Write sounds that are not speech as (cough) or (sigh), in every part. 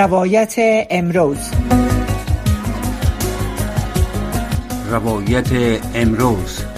روایت امروز. روایت امروز.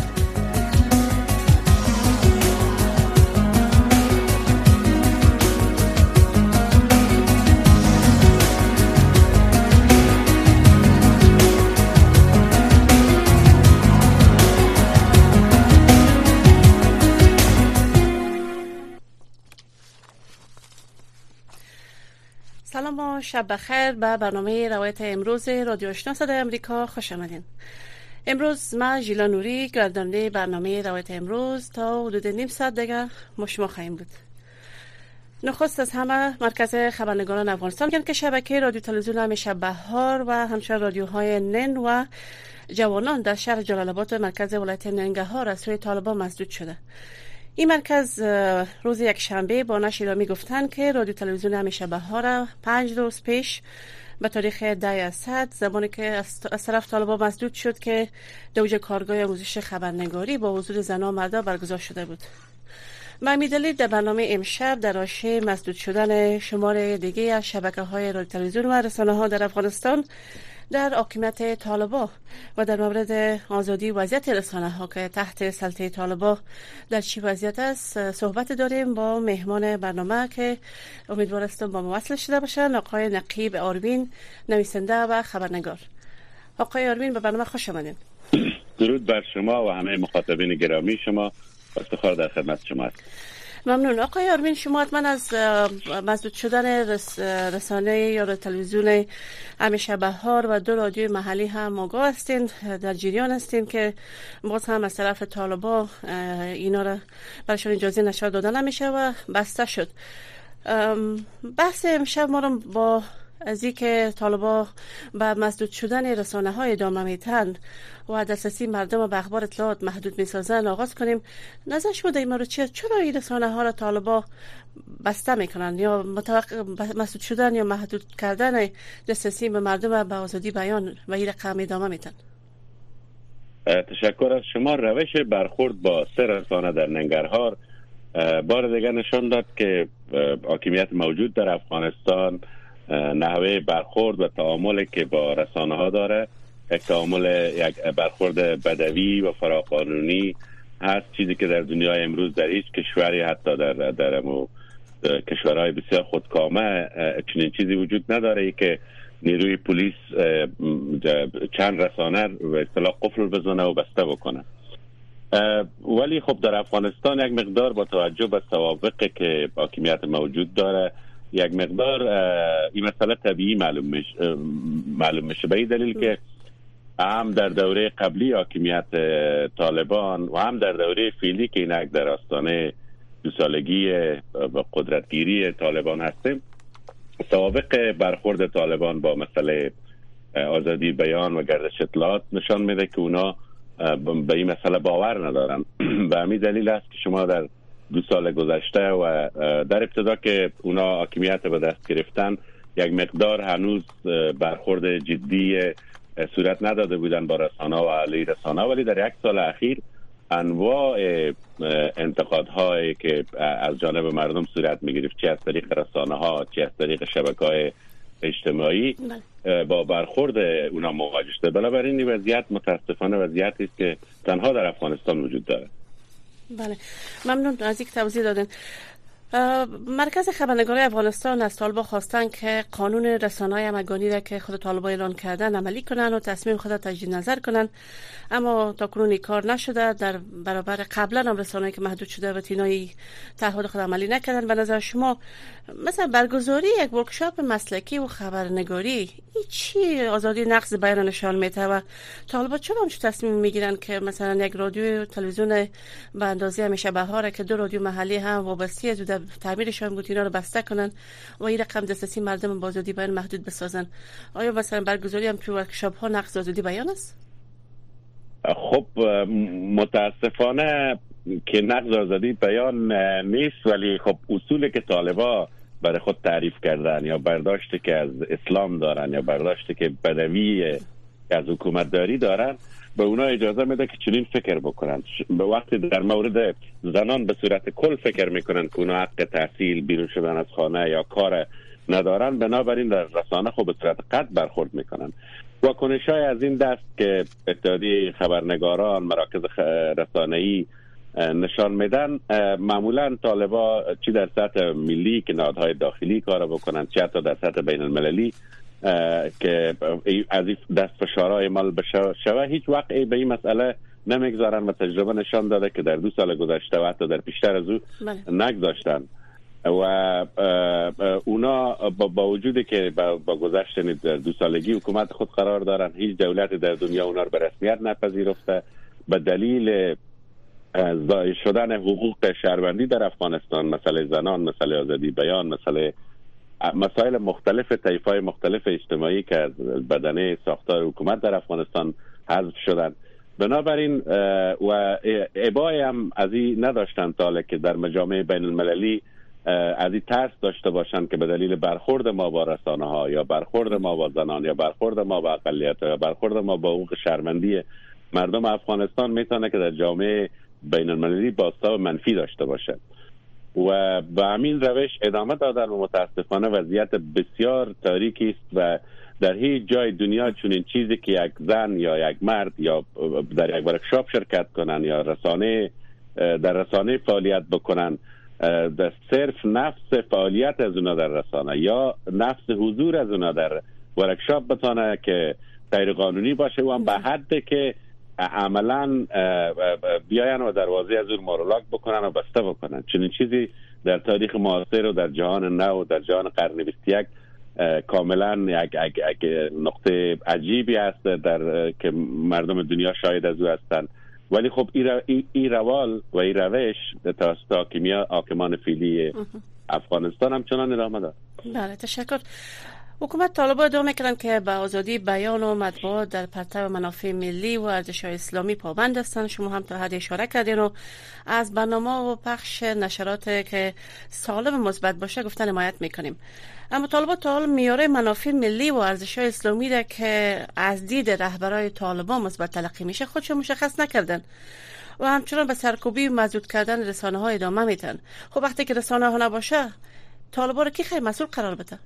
شب بخیر به برنامه روایت امروز رادیو آشنا صدای امریکا خوش آمدین. امروز ما ژیلا نوری گردنده برنامه روایت امروز تا حدود نیم ساعت دیگه ما شما خواهیم بود. نخست از همه مرکز خبرنگاران افغانستان که شبکه رادیو تلویزیون همیشه بهار و همچنین رادیوهای نن و جوانان در شهر جلال آباد مرکز ولایت ننگهار از سوی طالبان مسدود شده. این مرکز روز یک شنبه با نشر ایرامی گفتند که رادیو تلویزیون همیشه بهار پنج روز پیش به تاریخ ده اسد زمانی که از طرف طالبان مسدود شد که دوج کارگاه آموزش خبرنگاری با حضور زنان و مردا برگزار شده بود. می دلیل در برنامه امشب در آشه مسدود شدن شمار دیگه از شبکه های رادیو تلویزیون و رسانه ها در افغانستان در حاکمیت طالبا و در مورد آزادی وضعیت رسانه ها که تحت سلطه طالبا در چی وضعیت است صحبت داریم با مهمان برنامه که امیدوارستم با موصل شده باشن آقای نقیب آروین نویسنده و خبرنگار. آقای آروین به برنامه خوش آمدین درود بر شما و همه مخاطبین گرامی شما. افتخار در خدمت شما است ممنون. آقای آرمین شما حتما از مسدود شدن رسانه یا تلویزیون همیشه بهار و دو رادیوی محلی هم آگاه هستین در جریان هستین که باز هم از طرف طالبا اینا را برشان اجازه نشر دادن نمیشه و بسته شد. بحث امشب ما رو با از که طالبا به مسدود شدن رسانه های ادامه میتن و دسترسی مردم به اخبار اطلاعات محدود می‌سازن آغاز کنیم. نظرش بوده این رو چیه؟ چرا این رسانه ها را طالبا بسته می‌کنن یا مسدود شدن یا محدود کردن دسترسی به مردم به آزادی بیان و این رقم ادامه میتن تشکر از شما. روش برخورد با سه رسانه در ننگرهار بار دیگر نشان داد که حاکمیت موجود در افغانستان نحوه برخورد و تعامل که با رسانه ها داره. یک تعامل یک برخورد بدوی و فراقانونی. هست چیزی که در دنیای امروز در هیچ کشوری حتی در در کشورهای بسیار خودکامه چنین چیزی وجود نداره که نیروی پلیس چند رسانه به اصطلاح قفل بزنه و بسته بکنه. ولی خب در افغانستان یک مقدار با توجه به سوابقی که حاکمیت موجود داره یک مقدار این مسئله طبیعی معلوم میشه معلوم میشه. به دلیل که هم در دوره قبلی حاکمیت طالبان و هم در دوره فعلی که اینک در آستانه دو سالگی و قدرتگیری طالبان هستیم سوابق برخورد طالبان با مسئله آزادی بیان و گردش اطلاعات نشان میده که اونا به این مسئله باور ندارن. (clears throat) به همین دلیل است که شما در دو سال گذشته و در ابتدا که اونا حاکمیت به دست گرفتن یک مقدار هنوز برخورد جدی صورت نداده بودن با رسانه و علی رسانه ولی در یک سال اخیر انواع انتقادهایی که از جانب مردم صورت می گرفت چه از طریق رسانه ها چه از طریق شبکه های اجتماعی بله. با برخورد اونا مواجه شده. بنابراین وضعیت متاسفانه وضعیتی است که تنها در افغانستان وجود داره. بله. ممنون. از یک توضیح دادن مرکز خبرنگاری افغانستان از طالبا خواستن که قانون رسانه های را که خود طالبا اعلان کردن عملی کنن و تصمیم خود تجدید نظر کنن اما تا کنون کار نشده در برابر قبلا هم رسانه که محدود شده و تینای تعهد خود عملی نکردن. به نظر شما مثلا برگزاری یک ورکشاپ مسلکی و خبرنگاری این چی آزادی نقض بیان نشان میده و طالبا چرا همچون تصمیم می‌گیرن که مثلا یک رادیو تلویزیون به اندازه همیشه بهاره که دو رادیو محلی هم وابسته تعمیرشان بود اینا رو بسته کنن و این رقم دسترسی مردم با آزادی بیان محدود بسازن. آیا مثلا برگزاری هم تو ورکشاپ ها نقض آزادی بیان است؟ خب متاسفانه که نقض آزادی بیان نیست ولی خب اصولی که طالبا برای خود تعریف کردن یا برداشته که از اسلام دارن یا برداشته که بدوی از حکومت داری دارن به اونا اجازه میده که چنین فکر بکنن به وقتی در مورد زنان به صورت کل فکر می‌کنن که اونا حق تحصیل بیرون شدن از خانه یا کار ندارن بنابراین در رسانه خب به صورت قطع برخورد می‌کنن واکنش های از این دست که اتحادیه خبرنگاران مراکز رسانه‌ای نشان میدن معمولا طالبا چی در سطح ملی که نهادهای داخلی کار بکنن چه حتی در سطح بین المللی که از این دست فشارهای مال بشه شوه. هیچ وقت به این مسئله نمی‌گذارن و تجربه نشان داده که در دو سال گذشته و حتی در پیشتر از او بله. نگذاشتن. و اونا با وجودی که با گذشت یعنی در دو سالگی حکومت خود قرار دارن هیچ دولت در دنیا اونا رو به رسمیت نپذیرفته. به دلیل شدن حقوق شهروندی در افغانستان مسئله زنان مسئله آزادی بیان مسئله مسائل مختلف های مختلف اجتماعی که از بدنه ساختار حکومت در افغانستان حذف شدن بنابراین و عبای هم از این نداشتن تاله که در مجامع بین المللی از این ترس داشته باشند که به دلیل برخورد ما با رسانه ها یا برخورد ما با زنان یا برخورد ما با اقلیت یا برخورد ما با حقوق شرمندی مردم افغانستان می‌تونه که در جامعه بین المللی باستاب منفی داشته باشه و به همین روش ادامه دادن و متاسفانه وضعیت بسیار تاریکی است و در هیچ جای دنیا چون چیزی که یک زن یا یک مرد یا در یک ورکشاپ شرکت کنن یا رسانه در رسانه فعالیت بکنن در صرف نفس فعالیت از اونا در رسانه یا نفس حضور از اونا در ورکشاپ بتانه که غیر قانونی باشه و هم به حد که عملا بیاین و دروازه از اون مارولاک بکنن و بسته بکنن. چنین چیزی در تاریخ معاصر و در جهان نو و در جهان قرن 21 کاملا یک, نقطه عجیبی است در که مردم دنیا شاید از او هستند ولی خب این روال و این روش توسط حاکمان فیلی افغانستان همچنان ادامه دارد بله تشکر. حکومت طالبا ادعا می‌کنند که به آزادی بیان و مطبوعات در پرتو منافع ملی و ارزش اسلامی پابند هستند. شما هم تا حد اشاره کردین و از برنامه و پخش نشرات که سالم مثبت باشه گفتن حمایت می‌کنیم. اما طالبان تا حال میاره منافع ملی و ارزش اسلامی را که از دید رهبرای طالبان مثبت تلقی میشه خودشون مشخص نکردن و همچنان به سرکوبی و مزود کردن رسانه ها ادامه میتن خب وقتی که رسانه ها نباشه طالبان رو کی خیلی مسئول قرار بده؟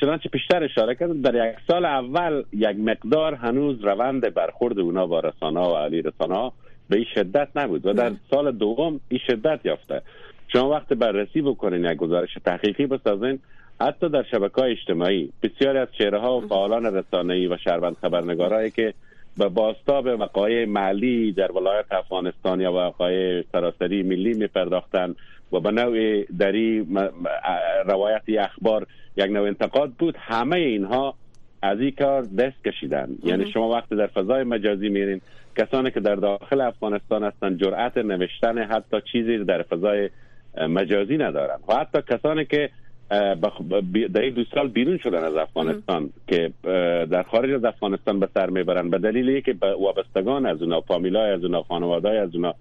چنانچه پیشتر اشاره کرد در یک سال اول یک مقدار هنوز روند برخورد اونا با رسانه و علی رسانه به این شدت نبود و در سال دوم این شدت یافته. شما وقت بررسی بکنین یک گزارش تحقیقی بسازین. حتی در شبکه های اجتماعی بسیاری از چهره ها و فعالان رسانه‌ای و شهروند خبرنگارایی که به باستاب وقایع محلی در ولایت افغانستان یا وقایع سراسری ملی می پرداختن و به نوع دری روایت اخبار یک نوع انتقاد بود. همه اینها از این کار دست کشیدن. یعنی شما وقتی در فضای مجازی میرین کسانی که در داخل افغانستان هستند جرأت نوشتن حتی چیزی در فضای مجازی ندارن. و حتی کسانی که در این دو سال بیرون شدن از افغانستان که در خارج از افغانستان به سر می‌برن. به دلیل که وابستگان از اونا فامیلای از اونا خانواده از اونا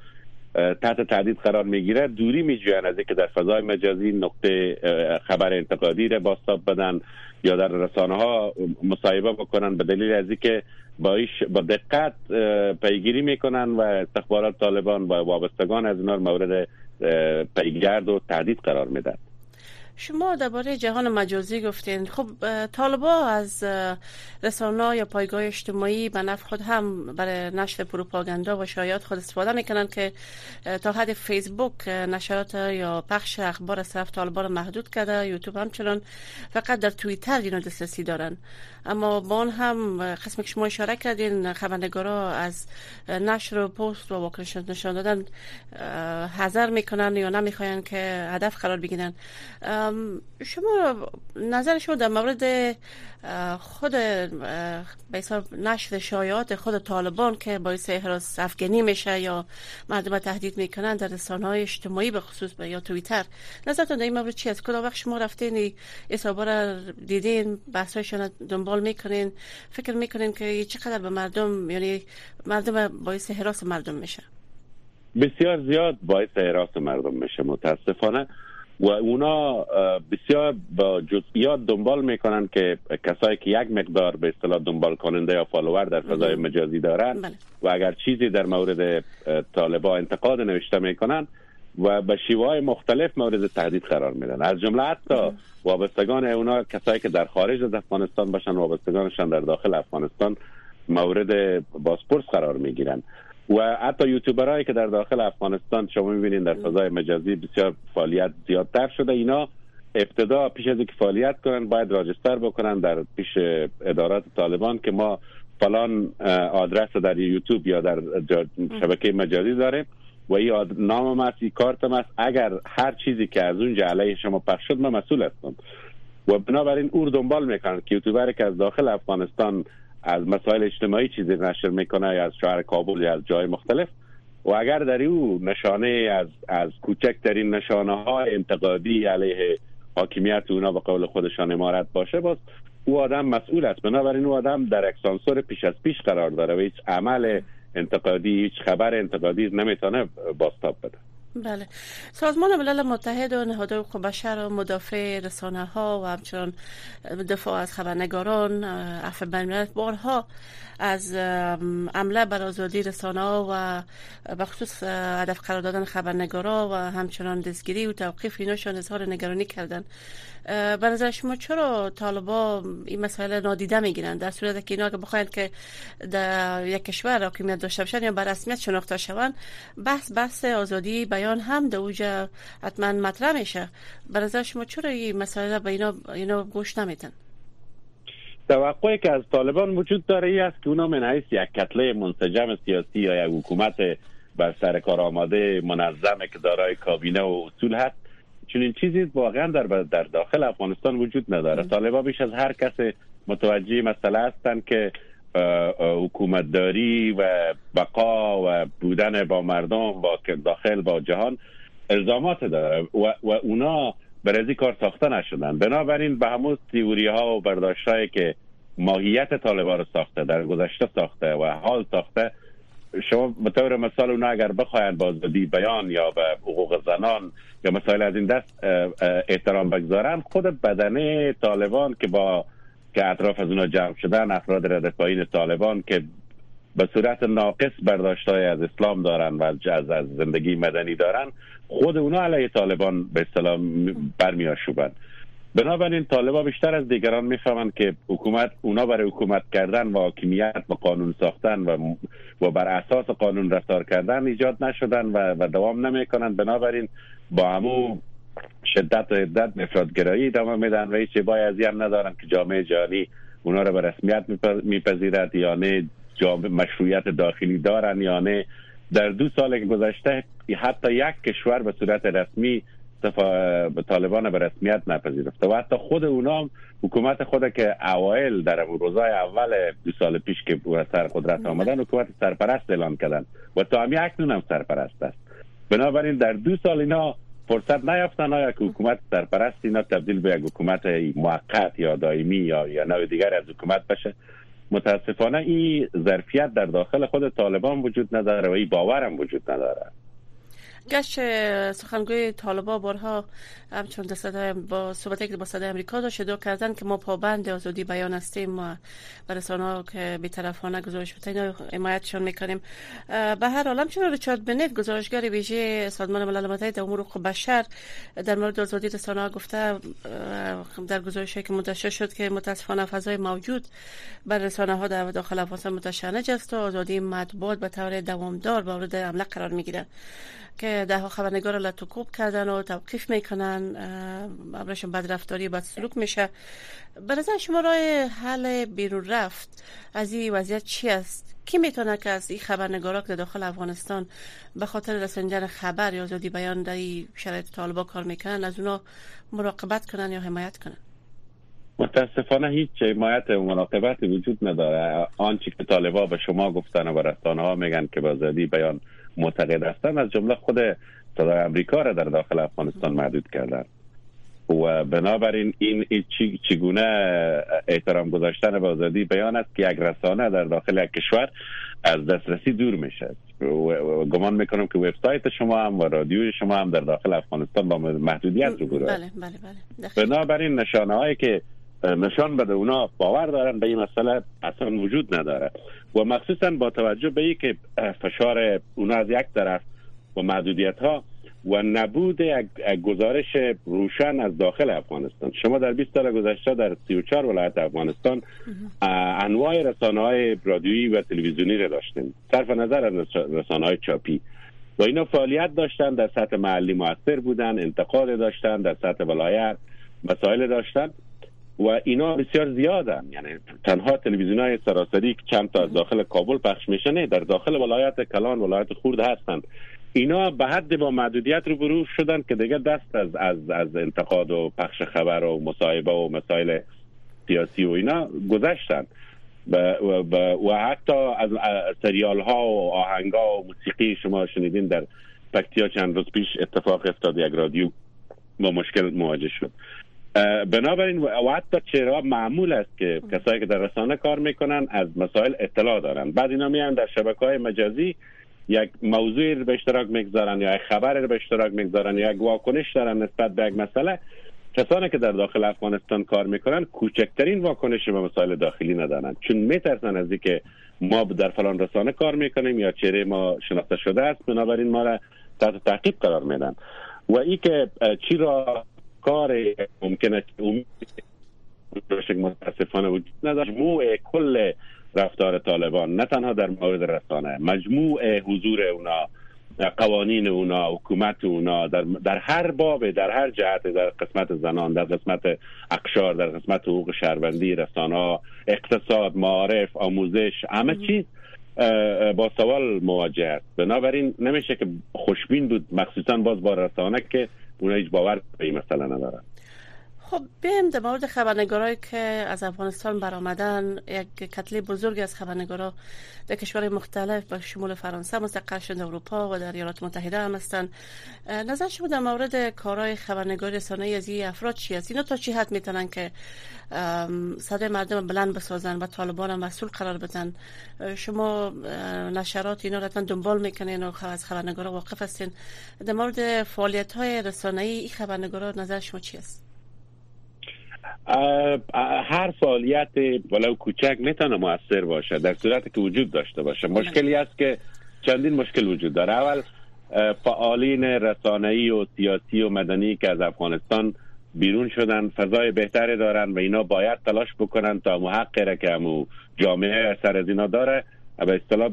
تحت تهدید قرار می‌گیره. دوری میجوین از اینکه در فضای مجازی نقطه خبر انتقادی را باستاب بدن یا در رسانه ها مصاحبه بکنن به دلیل از اینکه با با دقت پیگیری می‌کنن و استخبارات طالبان و وابستگان از اینا مورد پیگرد و تهدید قرار میدن شما درباره جهان مجازی گفتین. خب طالبا از رسانه یا پایگاه اجتماعی به نفع خود هم برای نشر پروپاگاندا و شایعات خود استفاده می‌کنن که تا حد فیسبوک نشرات یا پخش اخبار از طرف طالبا محدود کرده یوتیوب همچنان فقط در توییتر اینا دسترسی دارن اما با اون هم قسم که شما اشاره کردین خبرنگارا از نشر و پست و واکنش نشان دادن حذر می‌کنن یا نمی‌خواین که هدف قرار بگیرن شما نظر شما در مورد خود به نشر شایعات خود طالبان که باعث حراس افغانی میشه یا مردم تهدید می‌کنن در رسانه های اجتماعی به خصوص یا توییتر نظرتون در این مورد چی است کدام وقت شما رفتین؟ اصابه را دیدین؟ بحثایشان دنبال می‌کنین؟ فکر می‌کنین که چقدر به مردم یعنی مردم باعث حراس مردم میشه؟ بسیار زیاد باعث حراس مردم میشه متاسفانه. و اونا بسیار با جزئیات دنبال می‌کنن که کسایی که یک مقدار به اصطلاح دنبال کننده یا فالوور در فضای مجازی دارن بله. و اگر چیزی در مورد طالبا انتقاد نوشته می‌کنن و به شیوه های مختلف مورد تهدید قرار میدن. از جمله حتی وابستگان اونا کسایی که در خارج از افغانستان باشن وابستگانشان در داخل افغانستان مورد بازپرس قرار می‌گیرن. و حتی یوتیوبرهایی که در داخل افغانستان شما می‌بینید در فضای مجازی بسیار فعالیت زیادتر شده. اینا ابتدا پیش از اینکه فعالیت کنن باید راجستر بکنن در پیش ادارات طالبان که ما فلان آدرس در یوتیوب یا در شبکه مجازی داره و این نام این کارت است. اگر هر چیزی که از اونجا علیه شما پخش شد من مسئول هستم. و بنابراین او دنبال می‌کنن که یوتیوبر که از داخل افغانستان از مسائل اجتماعی چیزی نشر می‌کنه یا از شهر کابل یا از جای مختلف. و اگر در او نشانه از از کوچکترین نشانه های انتقادی علیه حاکمیت اونا به قول خودشان امارت باشه باز او آدم مسئول است. بنابراین او آدم در اکسانسور پیش از پیش قرار داره و هیچ عمل انتقادی هیچ خبر انتقادی نمی‌تونه باستاب بده. بله. سازمان ملل متحد و نهادهای حقوق بشر و مدافع رسانه ها و همچنان دفاع از خبرنگاران عفو بین بارها از عمله بر آزادی رسانه ها و بخصوص هدف قرار دادن خبرنگارا و همچنان دستگیری و توقیف ایناشان اظهار نگرانی کردن به نظر شما چرا طالبا این مسائل نادیده می‌گیرن در صورت که اینا که بخواید که در یک کشور حاکمیت داشته باشن یا بر رسمیت شناخته شوند بحث بحث آزادی بیان هم در اوجا حتما مطرح میشه. به نظر شما چرا این مسائل به اینا اینا گوش نمیدن؟ توقعی که از طالبان وجود داره ای است که اونا من حیث یک کتله منسجم سیاسی یا یک حکومت بر سر کار آماده منظم که دارای کابینه و اصول هست چون این چیزی واقعا در در داخل افغانستان وجود نداره. طالبان بیش از هر کس متوجه مسئله هستند که حکومتداری و بقا و بودن با مردم با داخل با جهان الزامات داره و, و اونا برای کار ساخته نشدن. بنابراین به همون تیوری ها و برداشت که ماهیت طالبان رو ساخته در گذشته ساخته و حال ساخته شما به طور مثال اونا اگر بخواین آزادی بیان یا به حقوق زنان یا مسائل از این دست احترام بگذارن خود بدنه طالبان که با که اطراف از اونا جمع شدن افراد رد پایین طالبان که به صورت ناقص برداشت های از اسلام دارن و از, از زندگی مدنی دارن خود اونا علیه طالبان به اصطلاح برمیاشوبن بنابراین طالبا بیشتر از دیگران می‌فهمند که حکومت اونا برای حکومت کردن و حاکمیت و قانون ساختن و, و بر اساس قانون رفتار کردن ایجاد نشدن و, و دوام نمی‌کنن بنابراین با همو شدت و عدت افرادگرایی ادامه میدن و هیچ بای هم ندارن که جامعه جهانی اونا رو به رسمیت میپذیرد یا نه مشروعیت داخلی دارن یا نه. در دو سال گذشته حتی یک کشور به صورت رسمی طالبان به رسمیت نپذیرفته و حتی خود اونا حکومت خود که اوایل در روزای اول دو سال پیش که سر قدرت آمدن حکومت سرپرست اعلان کردن. و تا همی اکنون هم سرپرست است. بنابراین در دو سال اینا فرصت نیافتن آیا که حکومت سرپرست اینا تبدیل به یک حکومت موقت یا دائمی یا یا نوع دیگر از حکومت بشه؟ متاسفانه این ظرفیت در داخل خود طالبان وجود نداره و این باورم وجود نداره. گشت سخنگوی طالبا بارها همچون با صحبتی که با صدای امریکا داشت دو کردن که ما پابند آزادی بیان هستیم. و ها که بی‌طرفانه گزارش بده اینا حمایتشون می‌کنیم. به هر حال همچنان ریچارد بنت گزارشگر ویژه سازمان ملل متحد امور حقوق بشر در مورد آزادی رسانه گفته در گزارشی که منتشر شد که متاسفانه فضای موجود بر رسانه ها در داخل افغانستان متشنج است و آزادی مطبوعات به طور دوامدار مورد حمله قرار می‌گیره که ده خبرنگار را توکوب کردن و توقیف می‌کنن ابرشون بدرفتاری بد سلوک میشه. نظر شما راه حل بیرون رفت از این وضعیت چی است؟ کی می‌تونه که از این خبرنگارا که داخل افغانستان به خاطر رسانیدن خبر یا آزادی بیان در شرایط طالبا کار می‌کنن از اونا مراقبت کنن یا حمایت کنن؟ متاسفانه هیچ حمایت و مراقبت وجود نداره. آنچه که طالبا به شما گفتن و رسانه ها میگن که به بیان معتقد هستن. از جمله خود صدای امریکا را در داخل افغانستان محدود کردن. و بنابراین این چگونه احترام گذاشتن به آزادی بیان است که یک رسانه در داخل یک کشور از دسترسی دور میشه. و گمان می‌کنم که وبسایت شما هم و رادیو شما هم در داخل افغانستان با محدودیت رو بله بله بله. بنابراین نشانه هایی که نشان بده. اونا باور دارن به این مسئله اصلا وجود نداره. و مخصوصا با توجه به که فشار اونا از یک طرف و محدودیت ها و نبود گزارش روشن از داخل افغانستان. شما در 20 سال گذشته در 34 ولایت افغانستان انواع رسانه های رادیویی و تلویزیونی را داشتیم. صرف نظر از رسانه های چاپی. و اینا فعالیت داشتن در سطح محلی موثر بودن انتقاد داشتن در سطح ولایت مسائل داشتن. و اینا بسیار زیادن یعنی تنها تلویزیون های سراسری چند تا از داخل کابل پخش میشه نه در داخل ولایت کلان ولایت خورد هستند. اینا به حد با محدودیت رو برو شدن که دیگه دست از از از انتقاد و پخش خبر و مصاحبه و مسائل سیاسی و اینا گذشتن. و, حتی از سریال ها و آهنگ ها و موسیقی شما شنیدین در پکتیا چند روز پیش اتفاق افتاد یک رادیو با مشکل مواجه شد. بنابراین حتی چرا معمول است که کسایی که در رسانه کار می‌کنن از مسائل اطلاع دارن. بعد اینا میان در شبکه های مجازی یک موضوع رو به اشتراک می‌گذارن یا یک خبر رو به اشتراک می‌گذارن یا یک واکنش دارن نسبت به یک مسئله. کسانی که در داخل افغانستان کار می‌کنن کوچکترین واکنش به مسائل داخلی ندارن. چون میترسن از اینکه ما در فلان رسانه کار می‌کنیم یا چهره ما شناخته شده است بنابراین ما را تحت تعقیب قرار میدن. و ای که چی را کار ممکنه متاسفانه وجود نداشت مجموع کل رفتار طالبان نه تنها در مورد رسانه مجموع حضور اونا قوانین اونا حکومت اونا در, در هر باب در هر جهت در قسمت زنان در قسمت اقشار در قسمت حقوق شهروندی رسانه اقتصاد معارف آموزش همه چیز با سوال مواجه است. بنابراین نمیشه که خوشبین بود مخصوصا باز با رسانه که اونا هیچ باور به این مسئله ندارن خب بیم در مورد خبرنگارایی که از افغانستان برآمدن. یک کتله بزرگ از خبرنگارا در کشورهای مختلف به شمول فرانسه مستقر شده اروپا و در ایالات متحده هم هستند. نظر شما در مورد کارهای خبرنگاری رسانه از این افراد چی است؟ اینا تا چی حد می‌تونن که صدای مردم بلند بسازن و طالبان هم مسئول قرار بدن؟ شما نشرات اینا رو دنبال می‌کنین و از خبرنگارا واقف هستین. در مورد فعالیت های رسانه ای خبرنگارا نظر شما چی است؟ هر فعالیت ولو کوچک می‌تونه موثر باشه در صورتی که وجود داشته باشه. مشکلی است که چندین مشکل وجود داره. اول فعالین رسانه‌ای و سیاسی و مدنی که از افغانستان بیرون شدن فضای بهتری دارن و اینا باید تلاش بکنن تا محقق که همو جامعه سر از اینا داره به اصطلاح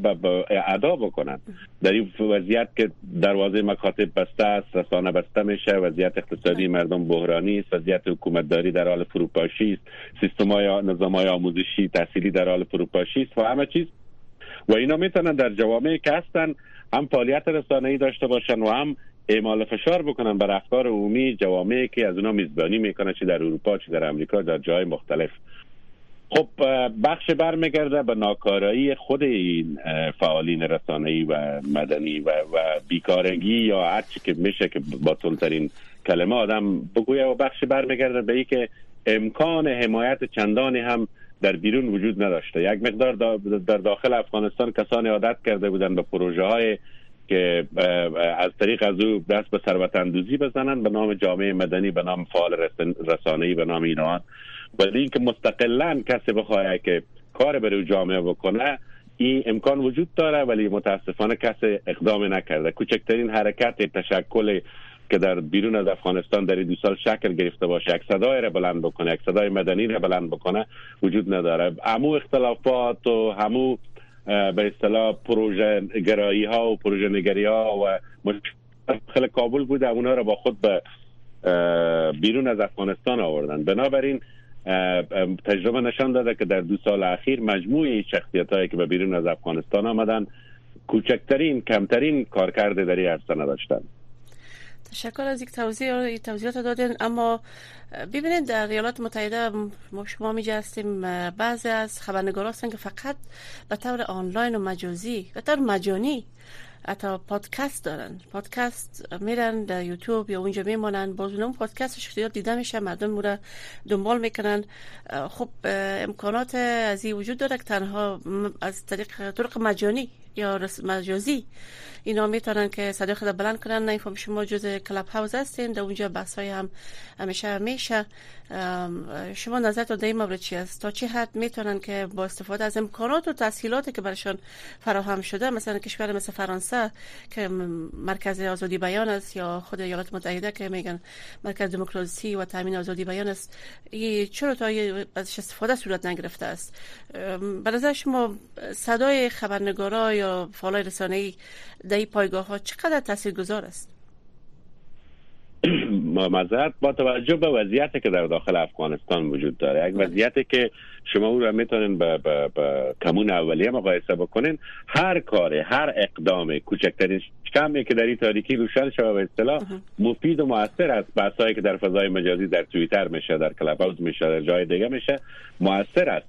ادا بکنن. در این وضعیت که دروازه مکاتب بسته است رسانه بسته میشه وضعیت اقتصادی مردم بحرانی است وضعیت حکومتداری در حال فروپاشی است سیستم های نظام های آموزشی تحصیلی در حال فروپاشی است و همه چیز. و اینا می‌تونن در جوامعی که هستن هم فعالیت ای داشته باشن و هم اعمال فشار بکنن بر افکار عمومی جوامعی که از اونا میزبانی می‌کنه چه در اروپا چه در امریکا در جای مختلف. خب بخش برمیگرده به ناکارایی خود این فعالین رسانه‌ای و مدنی و, و بیکارگی یا هر چی که میشه که با تلترین کلمه آدم بگویه و بخش برمیگرده به ای که امکان حمایت چندانی هم در بیرون وجود نداشته. یک مقدار در داخل افغانستان کسانی عادت کرده بودن به پروژه های که از طریق از او دست به ثروت اندوزی بزنن به نام جامعه مدنی به نام فعال رسانه‌ای به نام اینان ولی اینکه مستقلا کسی بخواه که کار برای جامعه بکنه این امکان وجود داره ولی متاسفانه کسی اقدام نکرده. کوچکترین حرکت تشکل که در بیرون از افغانستان در دو سال شکل گرفته باشه یک صدای را بلند بکنه یک صدای مدنی را بلند بکنه وجود نداره. همو اختلافات و همو به اصطلاح پروژه گرایی ها و پروژه نگری ها و مشکل کابل بوده. اونا را با خود به بیرون از افغانستان آوردن. بنابراین تجربه نشان داده که در دو سال اخیر مجموعه شخصیت هایی که به بیرون از افغانستان آمدن کوچکترین کمترین کارکرد در این عرصه نداشتن تشکر از یک توضیح توضیحات دادین. اما ببینید در ایالات متحده ما شما می جستیم بعضی از خبرنگار هستن که فقط به طور آنلاین و مجازی به طور مجانی حتی پادکست دارن. پادکست میرن در یوتیوب یا اونجا میمانن باز اون پادکست اختیار دیده میشه. مردم مورا دنبال می‌کنن. خب امکانات از این وجود داره که تنها از طریق طرق مجانی یا مجازی اینا می‌تونن که صدای خود بلند کنن. نه فهم شما جز کلاب هاوس هستین. در اونجا بحث های هم همیشه همیشه شما نظرتون در این مورد چی است تا چه حد می‌تونن که با استفاده از امکانات و تسهیلاتی که برشان فراهم شده مثلا کشور مثل فرانسه فرانسه که مرکز آزادی بیان است یا خود ایالات متحده که میگن مرکز دموکراسی و تامین آزادی بیان است چرا تا ازش استفاده صورت نگرفته است؟ به نظر شما صدای خبرنگارا یا فعالای رسانه‌ای در این پایگاه ها چقدر تاثیرگذار است؟ (clears throat) مذهب با توجه به وضعیتی که در داخل افغانستان وجود داره یک وضعیتی که شما او را می‌تونین به, به, به کمون اولیه مقایسه بکنین هر کار هر اقدام کوچکترین کمی که در این تاریکی روشن شده به اصطلاح مفید و موثر است. بحثایی که در فضای مجازی در توییتر میشه در کلاب میشه در جای دیگه میشه موثر است.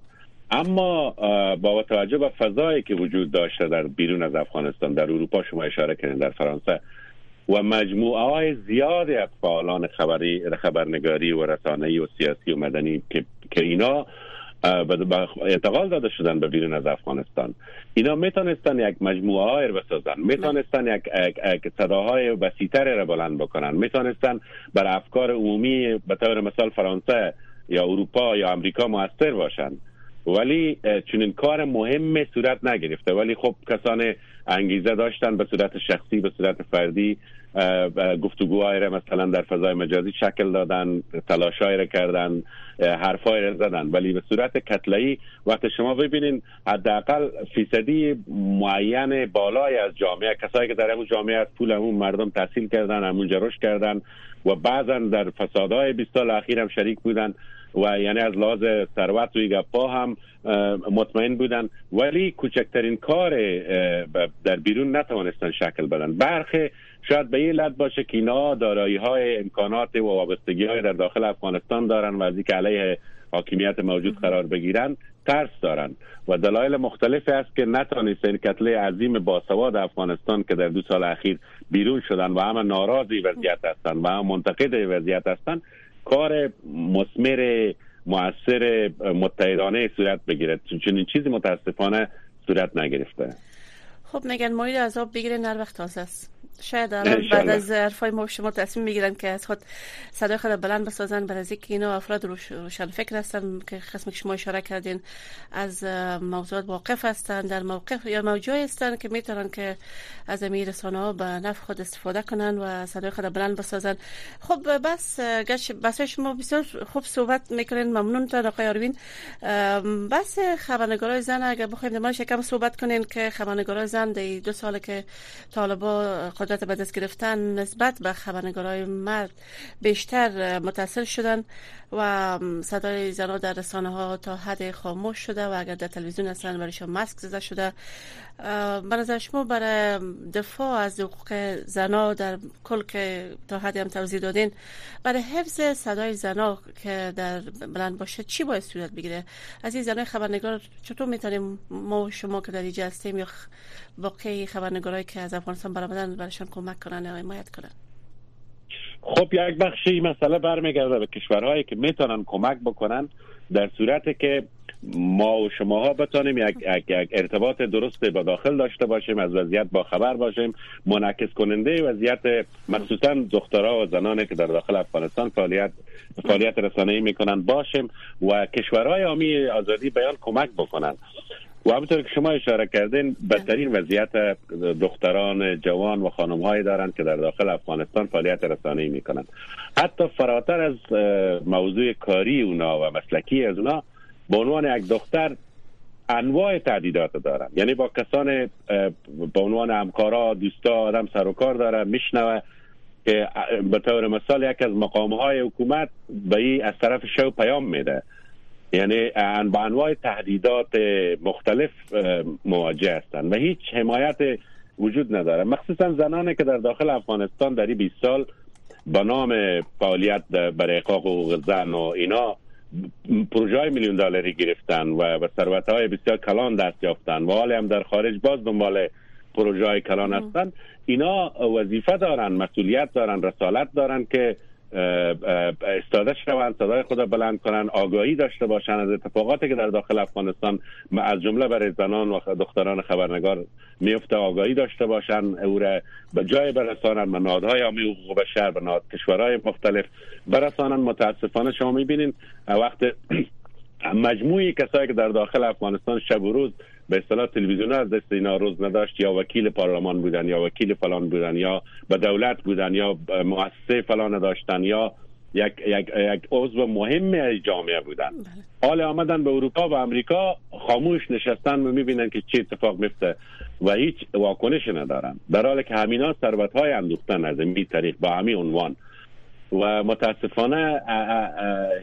اما با توجه به فضایی که وجود داشته در بیرون از افغانستان در اروپا شما اشاره کردین در فرانسه و مجموعه های زیادی از فعالان خبری خبرنگاری و رسانه‌ای و سیاسی و مدنی که, که اینا اعتقال داده شدن به بیرون از افغانستان. اینا می‌تونستن یک مجموعه های رو بسازن. می‌تونستن یک, یک صداهای وسیتر را بلند بکنن. می‌تونستن بر افکار عمومی به طور مثال فرانسه یا اروپا یا امریکا موثر باشند ولی چنین کار مهم صورت نگرفته. ولی خب کسان انگیزه داشتن به صورت شخصی به صورت فردی گفتگوهای را مثلا در فضای مجازی شکل دادن تلاشای را کردن حرفای را زدن. ولی به صورت کتلهی وقت شما ببینین حداقل فیصدی معین بالای از جامعه کسایی که در همون جامعه از پول همون مردم تحصیل کردن همونجا رشد کردن و بعضا در فسادهای 20 سال اخیر هم شریک بودن. و یعنی از لحاظ ثروت و گپا هم مطمئن بودن. ولی کوچکترین کار در بیرون نتوانستن شکل بدن. برخه شاید به این لد باشه که اینا دارایی های امکانات و وابستگی های در داخل افغانستان دارن و از که علیه حاکمیت موجود قرار بگیرن ترس دارن. و دلایل مختلف است که این کتله عظیم باسواد افغانستان که در دو سال اخیر بیرون شدن و همه ناراضی وضعیت هستند و هم منتقد وضعیت هستند کار مسمر موثر متحدانه صورت بگیرد چون چیزی متاسفانه صورت نگرفته. خب میگن مورد عذاب بگیره نر وقت تازه است. شاید الان بعد از حرفای ما شما تصمیم می‌گیرن که از خود صدای خود بلند بسازن برای اینکه اینا افراد روشن فکر هستن که قسم که شما اشاره کردین از موضوعات واقف هستن در موقف یا موجودی هستن که می‌تونن که از امیر رسانه ها به نفع خود استفاده کنن و صدای خود بلند بسازن. خب بس گش بس شما بسیار خوب صحبت می‌کنین ممنون تا آقای آروین. بس خبرنگارای زن اگر بخوایم ما کم صحبت کنین که خبرنگارای زن دو سال که طالبا قدرت به دست گرفتن نسبت به خبرنگارای مرد بیشتر متاثر شدن و صدای زنها در رسانه ها تا حد خاموش شده و اگر در تلویزیون هستن برایشان ماسک زده شده. به نظر شما برای دفاع از حقوق زنا در کل که تا حدی هم توضیح دادین برای حفظ صدای زنا که در بلند باشه چی باید صورت بگیره؟ از این زنای خبرنگار چطور می‌تونیم ما شما که در اینجا هستیم یا باقی خبرنگارایی که از افغانستان برآمدن برایشان کمک کنن یا حمایت کنن. خب یک بخشی مسئله برمیگرده به کشورهایی که می‌تونن کمک بکنن در صورت که ما و شماها بتانیم یک, یک, یک ارتباط درست با داخل داشته باشیم از وضعیت با خبر باشیم. منعکس کننده وضعیت مخصوصا دخترها و زنانی که در داخل افغانستان فعالیت فعالیت رسانه‌ای می‌کنن باشیم و کشورهای آمی آزادی بیان کمک بکنن. و همونطور که شما اشاره کردین بدترین وضعیت دختران جوان و خانم هایی دارند که در داخل افغانستان فعالیت رسانه‌ای می‌کنند. حتی فراتر از موضوع کاری اونا و مسلکی از اونا به عنوان یک دختر انواع تعدیدات دارن یعنی با کسان به عنوان همکارا دوستا آدم سر و کار داره میشنوه که به طور مثال یک از مقام های حکومت به ای از طرف شو پیام میده. یعنی با انواع تهدیدات مختلف مواجه هستند و هیچ حمایت وجود نداره. مخصوصا زنانی که در داخل افغانستان در این 20 سال با نام فعالیت برای حقوق زن و اینا پروژه های میلیون دلاری گرفتن و به ثروت های بسیار کلان دست یافتن و حالی هم در خارج باز دنبال پروژه های کلان هستن. اینا وظیفه دارن مسئولیت دارن رسالت دارن که استاده شوند صدای خود بلند کنن. آگاهی داشته باشند از اتفاقاتی که در داخل افغانستان از جمله برای زنان و دختران خبرنگار میفته. آگاهی داشته باشند او را به جای برسانند به نهادهای عامی حقوق بشر به کشورهای مختلف برسانند متاسفانه شما می‌بینید وقت (clears throat) مجموعی کسایی که در داخل افغانستان شب و روز به اصطلاح تلویزیون از دست اینا روز نداشت یا وکیل پارلمان بودن یا وکیل فلان بودن یا به دولت بودن یا مؤسسه فلان داشتن یا یک, یک, یک عضو مهم جامعه بودن. بله. حال آمدن به اروپا و امریکا خاموش نشستن و می‌بینن که چه اتفاق میفته و هیچ واکنش ندارن. در حالی که همینا ثروت های اندوختن از این طریق با همین عنوان. و متاسفانه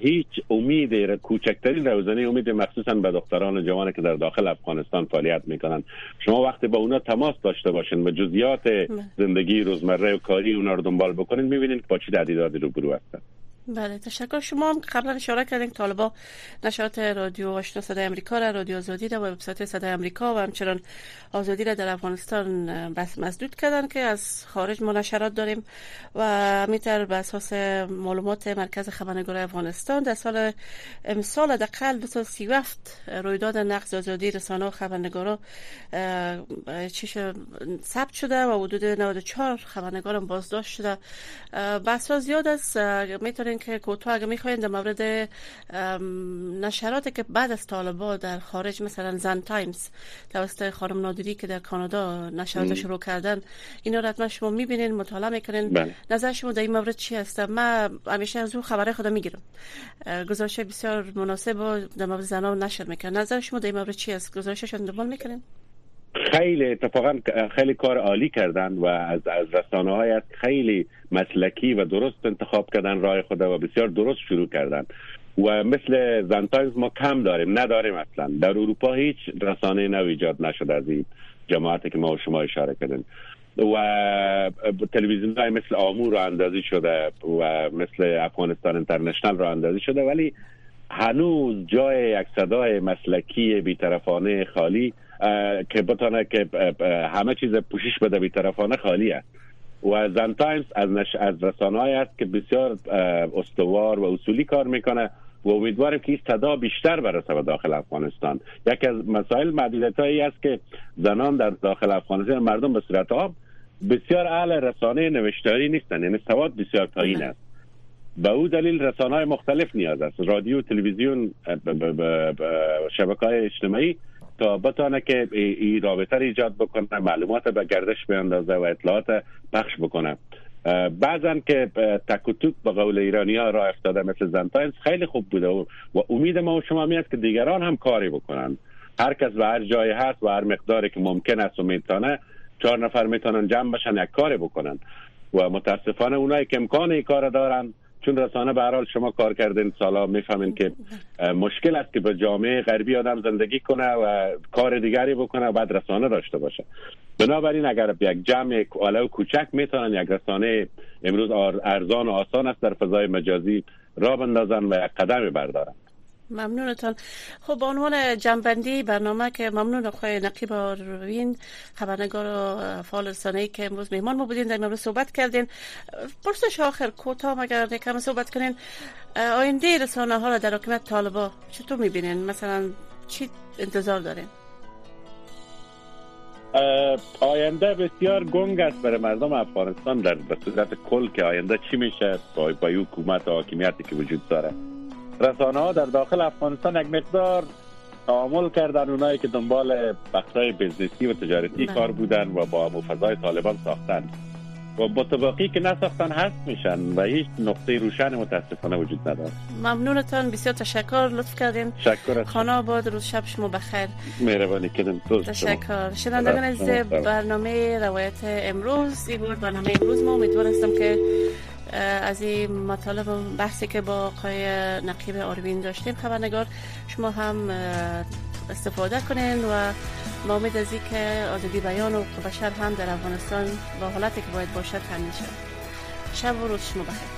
هیچ امید کوچکترین روزنه امید مخصوصا به دختران جوان که در داخل افغانستان فعالیت می‌کنن شما وقتی با اونا تماس داشته باشین و جزئیات زندگی روزمره و کاری اونا رو دنبال بکنین می‌بینین که با چه رو روبرو هستن. بله تشکر. شما هم قبلا اشاره کردین طالبا نشرات رادیو آشنا صدای امریکا را رادیو آزادی را وبسایت صدای امریکا و همچنان آزادی را در افغانستان بس مسدود کردن که از خارج ما نشرات داریم و میتر به اساس معلومات مرکز خبرنگاری افغانستان در سال امسال حداقل 237 رویداد نقض آزادی رسانه و خبرنگارا چیش ثبت شده و حدود 94 خبرنگارم بازداشت شده. بس زیاد است. می‌تونین که کوتاه اگه می‌خواین در مورد نشراتی که بعد از طالبا در خارج مثلا زن تایمز توسط خانم نادری که در کانادا نشرات شروع کردن اینا رو حتما شما می‌بینین مطالعه می‌کنین. بله. نظر شما در این مورد چی هست؟ من همیشه از اون خبره خودم می‌گیرم. گزارش بسیار مناسب در مورد زنا نشر می‌کنن نظر شما در این مورد چی است گزارششون دنبال می‌کنین؟ خیلی اتفاقا خیلی کار عالی کردن و از از رسانه خیلی مسلکی و درست انتخاب کردن راه خود و بسیار درست شروع کردن. و مثل زن تایمز ما کم داریم نداریم اصلا. در اروپا هیچ رسانه نو ایجاد نشده از این جماعتی که ما و شما اشاره کردیم. و تلویزیون های مثل آمو راه اندازی شده و مثل افغانستان انترنشنال راه اندازی شده ولی هنوز جای یک صدای مسلکی بیطرفانه خالی که بتانه که همه چیز پوشش بده بیطرفانه خالی است. و زن تایمز از, نش... از رسانه است که بسیار استوار و اصولی کار می‌کنه و امیدواریم که این صدا بیشتر برسه به داخل افغانستان. یکی از مسائل معدودیت هایی است که زنان در داخل افغانستان مردم به صورت عام بسیار اهل رسانه نوشتاری نیستن یعنی سواد بسیار پایین (laughs) است. به او دلیل رسانه های مختلف نیاز است. رادیو تلویزیون شبکه های اجتماعی تا بتانه که این رابطه ایجاد بکنه معلومات به گردش بیاندازه و اطلاعات پخش بکنه. بعضا که تک و توک به قول ایرانی ها راه افتاده مثل زنتاینز خیلی خوب بوده و, امید ما و شما میاد که دیگران هم کاری بکنن. هر کس به هر جای هست و هر مقداری که ممکن است و می‌تونه چهار نفر می‌تونن جمع بشن یک کاری بکنن. و متاسفانه اونایی که امکان کار دارن چون رسانه به حال شما کار کردین سالا می‌فهمین که مشکل است که به جامعه غربی آدم زندگی کنه و کار دیگری بکنه و بعد رسانه داشته باشه. بنابراین اگر یک جمع و کوچک می‌تونن یک رسانه امروز ارزان و آسان است در فضای مجازی را بندازن و یک قدم بردارن. ممنونتان خب به عنوان جنبندی برنامه که ممنون آقای نقیب آروین خبرنگار و فعال که امروز مهمان ما بودین در امروز صحبت کردین. پرسش آخر کوتاه اگر یکم صحبت کنین. آینده رسانه ها را در حکومت طالبا چطور می‌بینین؟ مثلا چی انتظار دارین؟ آینده بسیار گنگ است برای مردم افغانستان در صورت کل که آینده چی میشه؟ با, با حکومت و حاکمیتی که وجود داره. رسانه ها در داخل افغانستان یک مقدار تعامل کردن اونایی که دنبال بخشای بزنسی و تجارتی بله. کار بودن و با فضای طالبان ساختن. و با طبقی که نساختن هست میشن و هیچ نقطه روشن متاسفانه وجود نداره. ممنونتان بسیار تشکر. لطف کردین. تشکر خانه آباد روز شب شما بخیر. مهربانی کردن تشکر. شنوندگان از برنامه روایت امروز این بود برنامه امروز. ما امیدوارم که از این مطالب بحثی که با آقای نقیب آروین داشتیم خبرنگار شما هم استفاده کنین و ما امید از که آزادی بیان و بشر هم در افغانستان با حالتی که باید باشد تامین شد شب و روز شما بخیر.